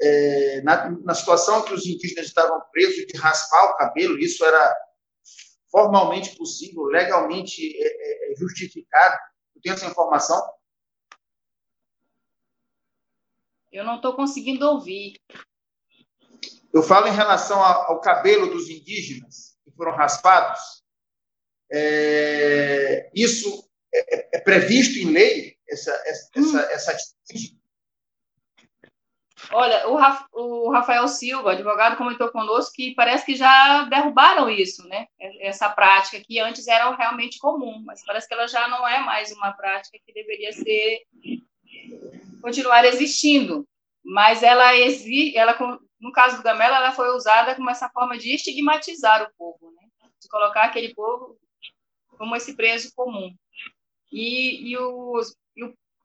é, na, na, situação que os indígenas estavam presos de raspar o cabelo, isso era formalmente possível, legalmente é, é, é justificado? Tu tem essa informação? Eu não estou conseguindo ouvir. Eu falo em relação ao cabelo dos indígenas que foram raspados. É, isso é, é, previsto em lei, essa, essa, hum. essa, atitude? Olha, o, Rafael Silva, advogado, comentou conosco que parece que já derrubaram isso, né? Essa prática que antes era realmente comum, mas parece que ela já não é mais uma prática que deveria ser continuar existindo. Mas ela existe, ela no caso do Gamela, ela foi usada como essa forma de estigmatizar o povo, né? De colocar aquele povo como esse preso comum. E, e os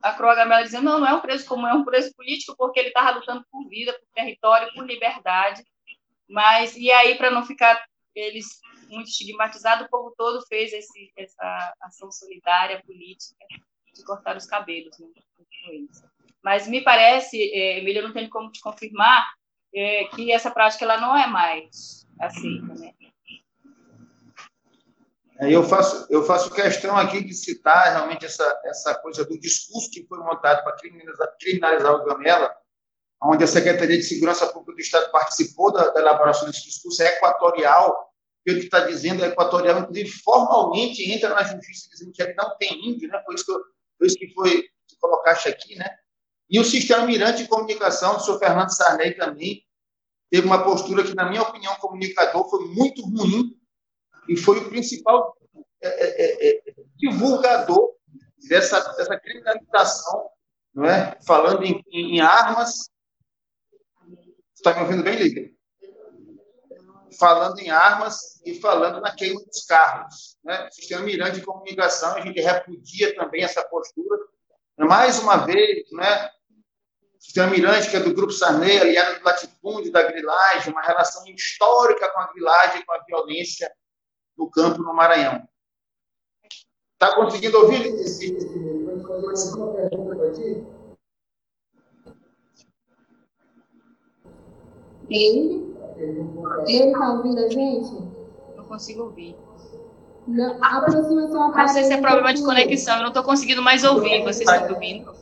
a Croa Gamela dizendo, não, não é um preso comum, é um preso político porque ele estava lutando por vida, por território, por liberdade. Mas, e aí, para não ficar eles muito estigmatizados, o povo todo fez esse, essa ação solidária, política, de cortar os cabelos. Né? Mas me parece, é, Emília, não tenho como te confirmar, é, que essa prática ela não é mais aceita, né? Eu faço, eu faço questão aqui de citar realmente essa, essa coisa do discurso que foi montado para criminalizar, criminalizar o Gamela, onde a Secretaria de Segurança Pública do Estado participou da, da elaboração desse discurso, é equatorial, o que está dizendo é equatorial, inclusive formalmente entra na justiça dizendo que ele não tem índio, né? por, isso que eu, por isso que foi que colocaste aqui, né? E o sistema mirante de comunicação do senhor Fernando Sarney também teve uma postura que, na minha opinião, comunicador, foi muito ruim e foi o principal é, é, é, é, divulgador dessa, dessa criminalização, não é? falando em, em armas. Está me ouvindo bem, Lívia? Falando em armas e falando na queima dos carros. Né? Sistema mirante de comunicação, a gente repudia também essa postura. Mais uma vez, né? sistema mirante, que é do Grupo Sarney, aliado do latifúndio, da grilagem, uma relação histórica com a grilagem, com a violência no campo no Maranhão. Está conseguindo ouvir? Ele? Ele está ouvindo a gente? Não consigo ouvir. Não, aproxima seu aparelho. Não sei se é problema de conexão, eu não estou conseguindo mais ouvir. Vocês estão ouvindo?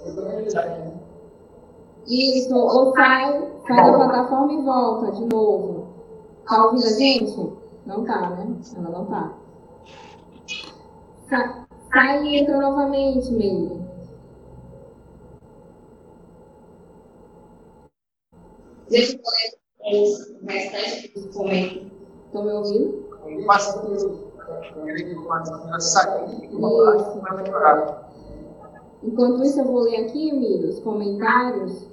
Isso, ou sai, sai da plataforma e volta de novo. Está ouvindo a gente? Não tá, né? Ela não tá. Sa sai e entra novamente, Meire. Deixa eu ler o restante dos comentários. Estão me ouvindo? Enquanto isso, eu vou ler aqui, Emílio, os comentários.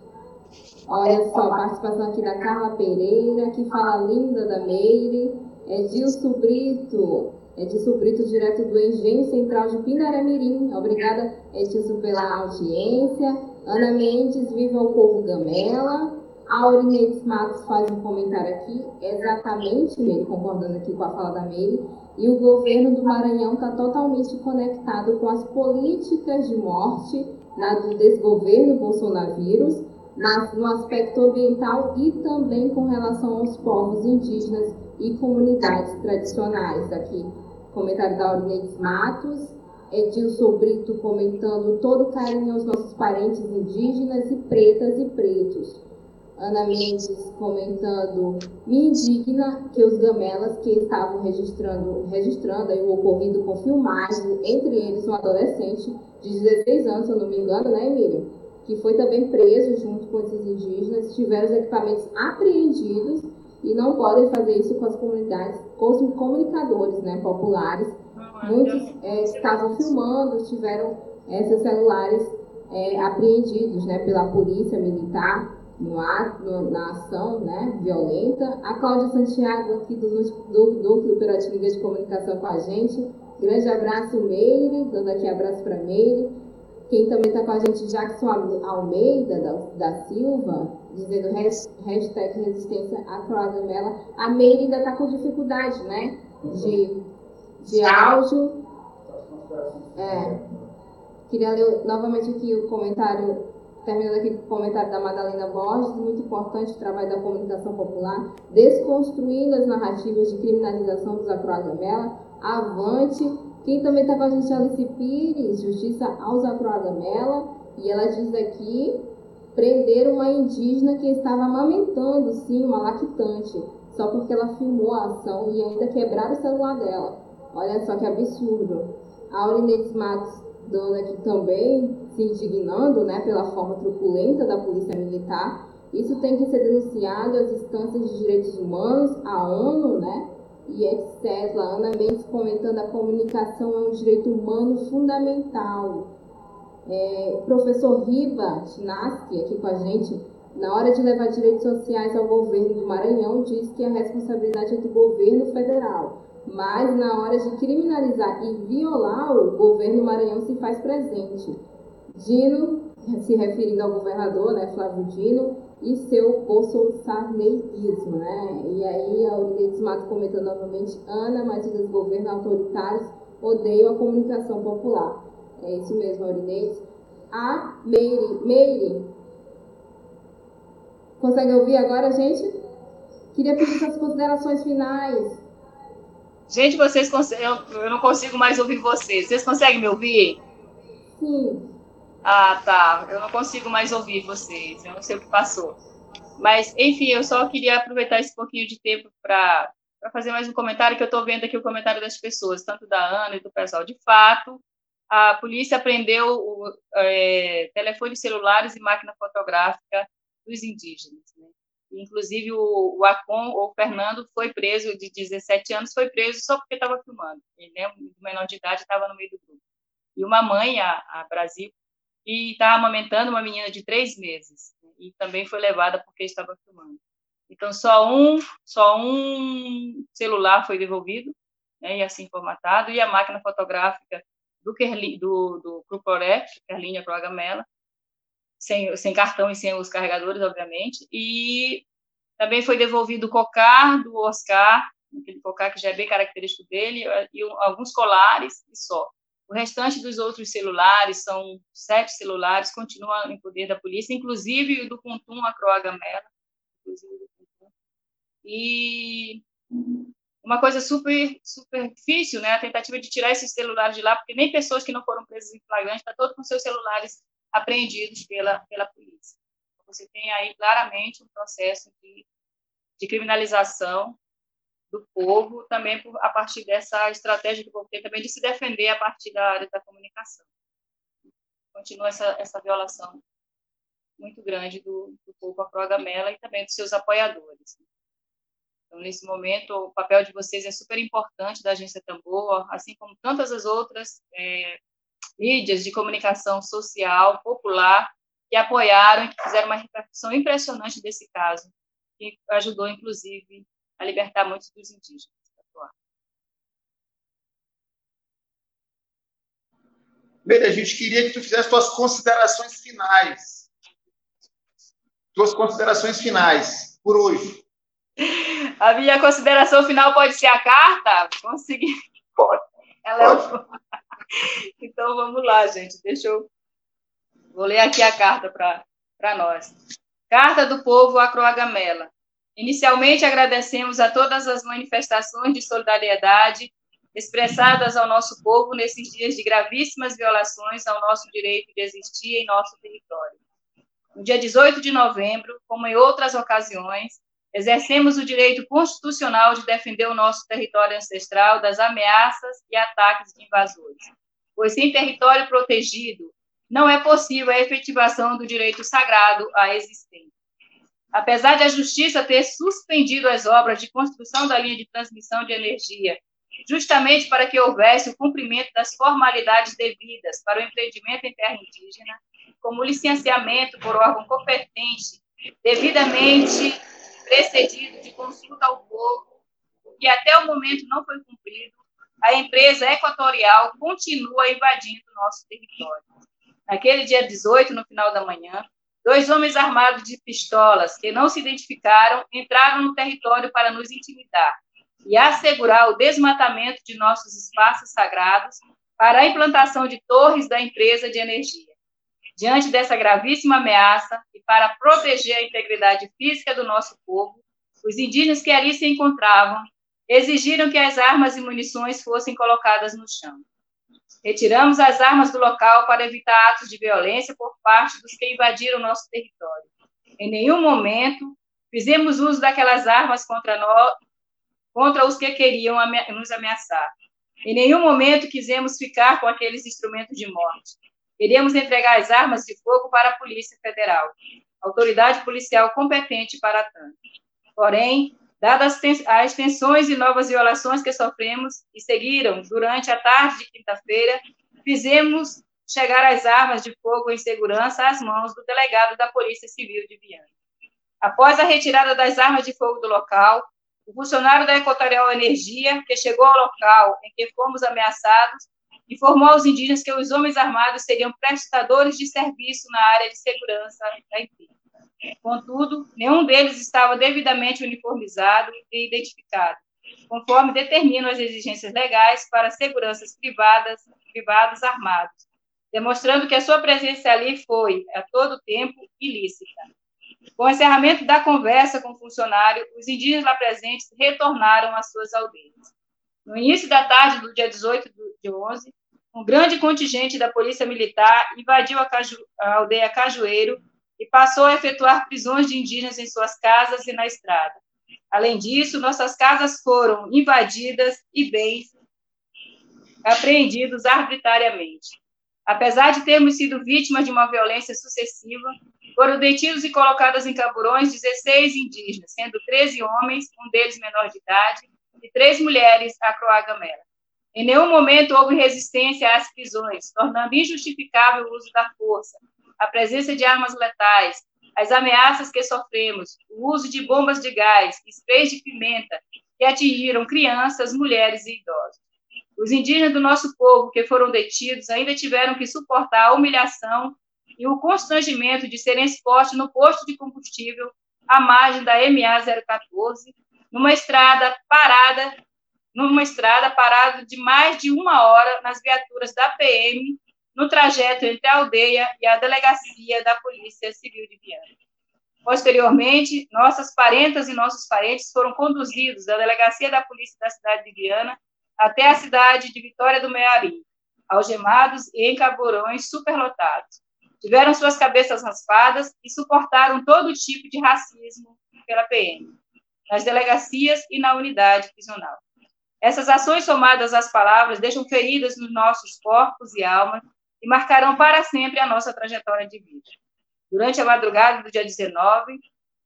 Olha só, a participação aqui da Carla Pereira, que fala linda da Meire. Edilson Brito, Edilson Brito, direto do Engenho Central de Pindaramirim. Obrigada, Edilson, pela audiência. Ana Mendes, viva o povo Gamela. Aurinedes Matos faz um comentário aqui, exatamente, Meire, concordando aqui com a fala da Meire. E o governo do Maranhão está totalmente conectado com as políticas de morte na do desgoverno bolsonavírus, no aspecto ambiental e também com relação aos povos indígenas e comunidades tradicionais. Aqui, comentário da Aurinedes Matos, Edilson Brito comentando todo carinho aos nossos parentes indígenas e pretas e pretos. Ana Mendes comentando, me indigna que os gamelas que estavam registrando, registrando o ocorrido com filmagem, entre eles um adolescente de 16 anos, se eu não me engano, né, Emílio? Que foi também preso junto com esses indígenas, tiveram os equipamentos apreendidos e não podem fazer isso com as comunidades, com os comunicadores né, populares. Muitos é, estavam filmando, tiveram esses celulares é, apreendidos né, pela polícia militar no ato, no, na ação né, violenta. A Cláudia Santiago, aqui do, do, Operativo de Comunicação com a gente. Grande abraço, Meire, dando aqui abraço para Meire. Quem também está com a gente, Jackson Almeida, da, da Silva, dizendo hashtag resistência à Croagamela. A Meire ainda está com dificuldade, né? De, de áudio. É. Queria ler novamente aqui o comentário, terminando aqui com o comentário da Madalena Borges, muito importante o trabalho da comunicação popular, desconstruindo as narrativas de criminalização dos acroagamela, avante quem também está com a gente é Alice Pires, Justiça aos Acroagamela. E ela diz aqui prenderam uma indígena que estava amamentando, sim, uma lactante, só porque ela filmou a ação e ainda quebraram o celular dela. Olha só que absurdo. A Aurinetes Matos dando aqui também se indignando né, pela forma truculenta da polícia militar. Isso tem que ser denunciado às instâncias de direitos humanos, à ONU, né? E etc. A Ana Mendes comentando a comunicação é um direito humano fundamental. É, professor Riva Chinaski, aqui com a gente, na hora de levar direitos sociais ao governo do Maranhão, diz que a responsabilidade é do governo federal. Mas na hora de criminalizar e violar, o governo Maranhão se faz presente. Dino, se referindo ao governador, né, Flávio Dino, e seu bolsonarismo, né? E aí a Aurinetes Mato comentando novamente, Ana, mas os governos autoritários odeiam a comunicação popular. É isso mesmo, Aurinetes. A Meire, Meire, consegue ouvir agora, gente? Queria pedir suas considerações finais. Gente, vocês eu, eu não consigo mais ouvir vocês. Vocês conseguem me ouvir? Sim. Ah, tá. Eu não consigo mais ouvir vocês. Eu não sei o que passou. Mas, enfim, eu só queria aproveitar esse pouquinho de tempo para fazer mais um comentário, que eu estou vendo aqui o comentário das pessoas, tanto da Ana e do pessoal. De fato, a polícia apreendeu o, é, telefones celulares e máquina fotográfica dos indígenas. Né? Inclusive, o, o Acon, o Fernando, foi preso, de 17 anos, foi preso só porque estava filmando. Ele, né, menor de idade, estava no meio do grupo. E uma mãe, a, a Brasil, e estava amamentando uma menina de três meses. Né, e também foi levada porque estava filmando. Então, só um, só um celular foi devolvido, né, e assim formatado, e a máquina fotográfica do, Kerli, do, do Cruporé, Kerlinha Progamela, sem, sem cartão e sem os carregadores, obviamente, e também foi devolvido o cocar do Oscar, aquele cocar que já é bem característico dele, e alguns colares e só. O restante dos outros celulares, são sete celulares, continuam em poder da polícia, inclusive o do Contum Acroagamela, e uma coisa super, super difícil, né? A tentativa de tirar esses celulares de lá, porque nem pessoas que não foram presas em flagrante, está todo com seus celulares apreendidos pela, pela polícia. Então, você tem aí claramente um processo de, de criminalização do povo, também por, a partir dessa estratégia que o povo tem também de se defender a partir da área da comunicação. Continua essa, essa violação muito grande do, do povo afro-gamela e também dos seus apoiadores. Então, nesse momento, o papel de vocês é super importante da Agência Tambor, assim como tantas as outras é, mídias de comunicação social, popular, que apoiaram e que fizeram uma repercussão impressionante desse caso, que ajudou, inclusive, a libertar muitos dos indígenas. Meire, a gente queria que tu fizesse suas considerações finais. Suas considerações finais, por hoje. [laughs] A minha consideração final pode ser a carta? Consegui. Pode. Ela pode. é [laughs] então vamos lá, gente. Deixa eu. Vou ler aqui a carta para nós. Carta do povo a Croagamela. Inicialmente agradecemos a todas as manifestações de solidariedade expressadas ao nosso povo nesses dias de gravíssimas violações ao nosso direito de existir em nosso território. No dia 18 de novembro, como em outras ocasiões, exercemos o direito constitucional de defender o nosso território ancestral das ameaças e ataques de invasores pois sem território protegido não é possível a efetivação do direito sagrado à existência. Apesar de a Justiça ter suspendido as obras de construção da linha de transmissão de energia, justamente para que houvesse o cumprimento das formalidades devidas para o empreendimento em terra indígena, como licenciamento por órgão competente, devidamente precedido de consulta ao povo, o que até o momento não foi cumprido, a empresa equatorial continua invadindo nosso território. Naquele dia 18, no final da manhã, dois homens armados de pistolas, que não se identificaram, entraram no território para nos intimidar e assegurar o desmatamento de nossos espaços sagrados para a implantação de torres da empresa de energia. Diante dessa gravíssima ameaça e para proteger a integridade física do nosso povo, os indígenas que ali se encontravam exigiram que as armas e munições fossem colocadas no chão. Retiramos as armas do local para evitar atos de violência por parte dos que invadiram nosso território. Em nenhum momento fizemos uso daquelas armas contra nós, contra os que queriam nos ameaçar. Em nenhum momento quisemos ficar com aqueles instrumentos de morte. Queríamos entregar as armas de fogo para a Polícia Federal, autoridade policial competente para tanto. Porém, dadas as tensões e novas violações que sofremos e seguiram durante a tarde de quinta-feira, fizemos chegar as armas de fogo em segurança às mãos do delegado da Polícia Civil de Viana. Após a retirada das armas de fogo do local, o funcionário da Equatorial Energia, que chegou ao local em que fomos ameaçados, informou aos indígenas que os homens armados seriam prestadores de serviço na área de segurança da empresa. Contudo, nenhum deles estava devidamente uniformizado e identificado, conforme determinam as exigências legais para seguranças privadas, privados armados, demonstrando que a sua presença ali foi, a todo tempo, ilícita. Com o encerramento da conversa com o funcionário, os indígenas lá presentes retornaram às suas aldeias. No início da tarde do dia 18 de 11, um grande contingente da Polícia Militar invadiu a, Caju, a aldeia Cajueiro e passou a efetuar prisões de indígenas em suas casas e na estrada. Além disso, nossas casas foram invadidas e bens apreendidos arbitrariamente. Apesar de termos sido vítimas de uma violência sucessiva, foram detidos e colocados em caburões 16 indígenas, sendo 13 homens, um deles menor de idade, e três mulheres acroagamela. Em nenhum momento houve resistência às prisões, tornando injustificável o uso da força, a presença de armas letais, as ameaças que sofremos, o uso de bombas de gás, sprays de pimenta, que atingiram crianças, mulheres e idosos. Os indígenas do nosso povo que foram detidos ainda tiveram que suportar a humilhação e o constrangimento de serem expostos no posto de combustível à margem da MA 014, numa estrada parada, numa estrada parada de mais de uma hora nas viaturas da PM, no trajeto entre a aldeia e a delegacia da Polícia Civil de Viana. Posteriormente, nossas parentas e nossos parentes foram conduzidos da delegacia da Polícia da cidade de Viana até a cidade de Vitória do Mearim, algemados e em caborões superlotados. Tiveram suas cabeças raspadas e suportaram todo tipo de racismo pela PM, nas delegacias e na unidade prisional. Essas ações somadas às palavras deixam feridas nos nossos corpos e almas e marcarão para sempre a nossa trajetória de vida. Durante a madrugada do dia 19,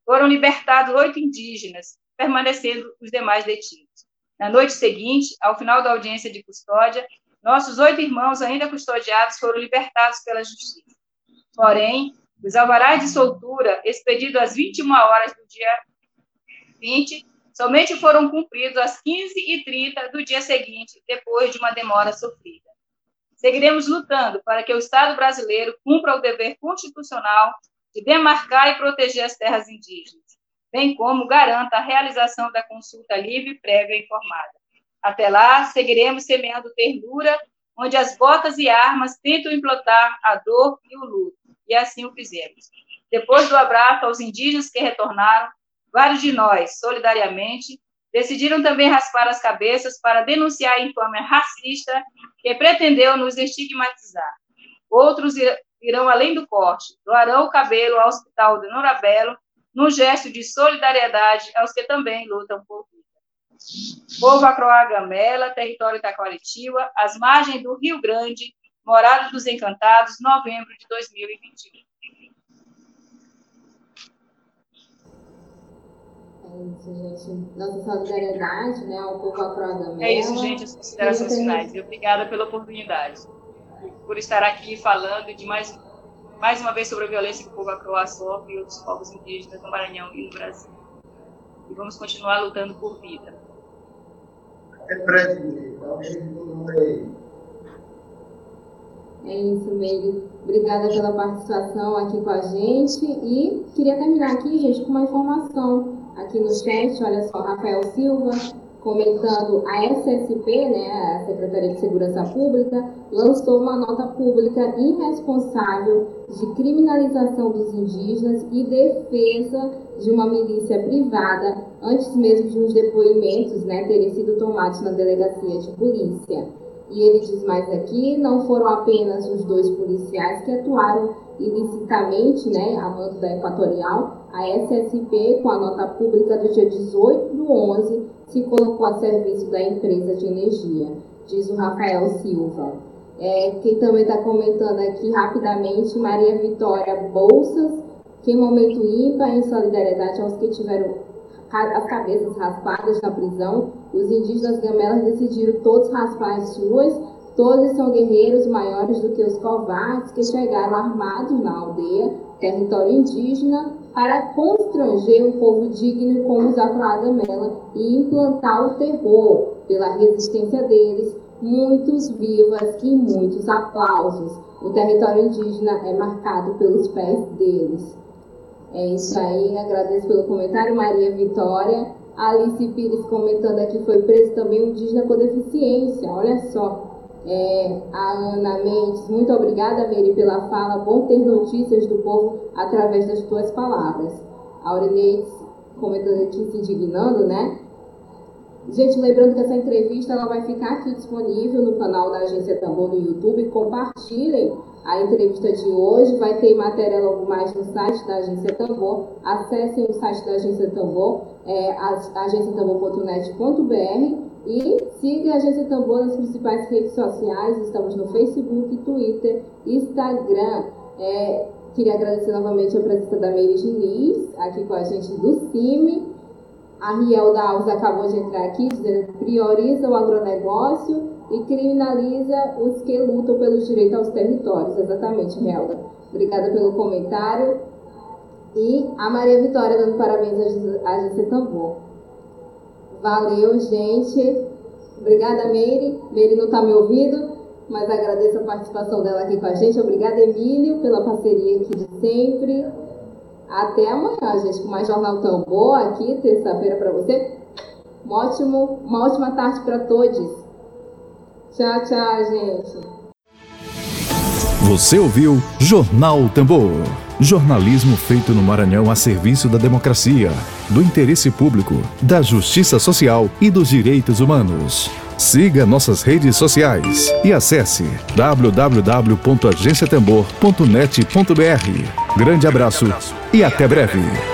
foram libertados oito indígenas, permanecendo os demais detidos. Na noite seguinte, ao final da audiência de custódia, nossos oito irmãos, ainda custodiados, foram libertados pela justiça. Porém, os alvarás de soltura, expedidos às 21 horas do dia 20, somente foram cumpridos às 15h30 do dia seguinte, depois de uma demora sofrida. Seguiremos lutando para que o Estado brasileiro cumpra o dever constitucional de demarcar e proteger as terras indígenas bem como garanta a realização da consulta livre, prévia e informada. Até lá, seguiremos semeando ternura, onde as botas e armas tentam implantar a dor e o luto, e assim o fizemos. Depois do abraço aos indígenas que retornaram, vários de nós, solidariamente, decidiram também raspar as cabeças para denunciar a infâmia racista que pretendeu nos estigmatizar. Outros irão além do corte, doarão o cabelo ao Hospital de Norabelo num gesto de solidariedade aos que também lutam por vida. Povo Acroagamela, território Itaquaritiba, às margens do Rio Grande, Morada dos Encantados, novembro de 2021. É isso, gente. Nossa solidariedade né, ao povo Acroagamela. É isso, gente, as considerações finais. E obrigada pela oportunidade, por estar aqui falando de mais mais uma vez sobre a violência que o povo acroa sofre e outros povos indígenas no Maranhão e no Brasil. E vamos continuar lutando por vida. É aí. É isso, Meire. Obrigada pela participação aqui com a gente. E queria terminar aqui, gente, com uma informação aqui no chat. Olha só, Rafael Silva comentando, a SSP, né, a Secretaria de Segurança Pública, lançou uma nota pública irresponsável de criminalização dos indígenas e defesa de uma milícia privada, antes mesmo de os depoimentos né, terem sido tomados na delegacia de polícia. E ele diz mais aqui, não foram apenas os dois policiais que atuaram ilicitamente, né, a mando da Equatorial, a SSP, com a nota pública do dia 18 do 11, se colocou a serviço da empresa de energia, diz o Rafael Silva. É, quem também está comentando aqui rapidamente, Maria Vitória Bolsas, que momento ímpar em solidariedade aos que tiveram as cabeças raspadas na prisão, os indígenas gamelas decidiram todos raspar as suas, todos são guerreiros maiores do que os covardes que chegaram armados na aldeia, território indígena, para constranger um povo digno como os Afroá Gamela e implantar o terror pela resistência deles, muitos vivas e muitos aplausos. O território indígena é marcado pelos pés deles. É isso aí, agradeço pelo comentário, Maria Vitória. Alice Pires comentando aqui, foi preso também um indígena com deficiência, olha só. É, a Ana Mendes, muito obrigada, Mary, pela fala. Bom ter notícias do povo através das tuas palavras. A Aurineide comentando aqui, se indignando, né? Gente, lembrando que essa entrevista ela vai ficar aqui disponível no canal da Agência Tambor no YouTube. Compartilhem a entrevista de hoje. Vai ter matéria logo mais no site da Agência Tambor. Acessem o site da Agência Tambor, é, e siga a Agência Tambor nas principais redes sociais. Estamos no Facebook, Twitter, Instagram. É, queria agradecer novamente a presença da Meire Diniz, aqui com a gente do CIMI. A Rielda Alves acabou de entrar aqui dizendo que prioriza o agronegócio e criminaliza os que lutam pelos direitos aos territórios. Exatamente, Rielda. Obrigada pelo comentário. E a Maria Vitória dando parabéns à Agência Tambor. Valeu, gente. Obrigada, Meire. Meire não está me ouvindo, mas agradeço a participação dela aqui com a gente. Obrigada, Emílio, pela parceria aqui de sempre. Até amanhã, gente, com mais Jornal Tambor aqui, terça-feira para você. Um ótimo, uma ótima tarde para todos. Tchau, tchau, gente. Você ouviu Jornal Tambor. Jornalismo feito no Maranhão a serviço da democracia, do interesse público, da justiça social e dos direitos humanos. Siga nossas redes sociais e acesse www.agenciatambor.net.br. Grande abraço e até breve.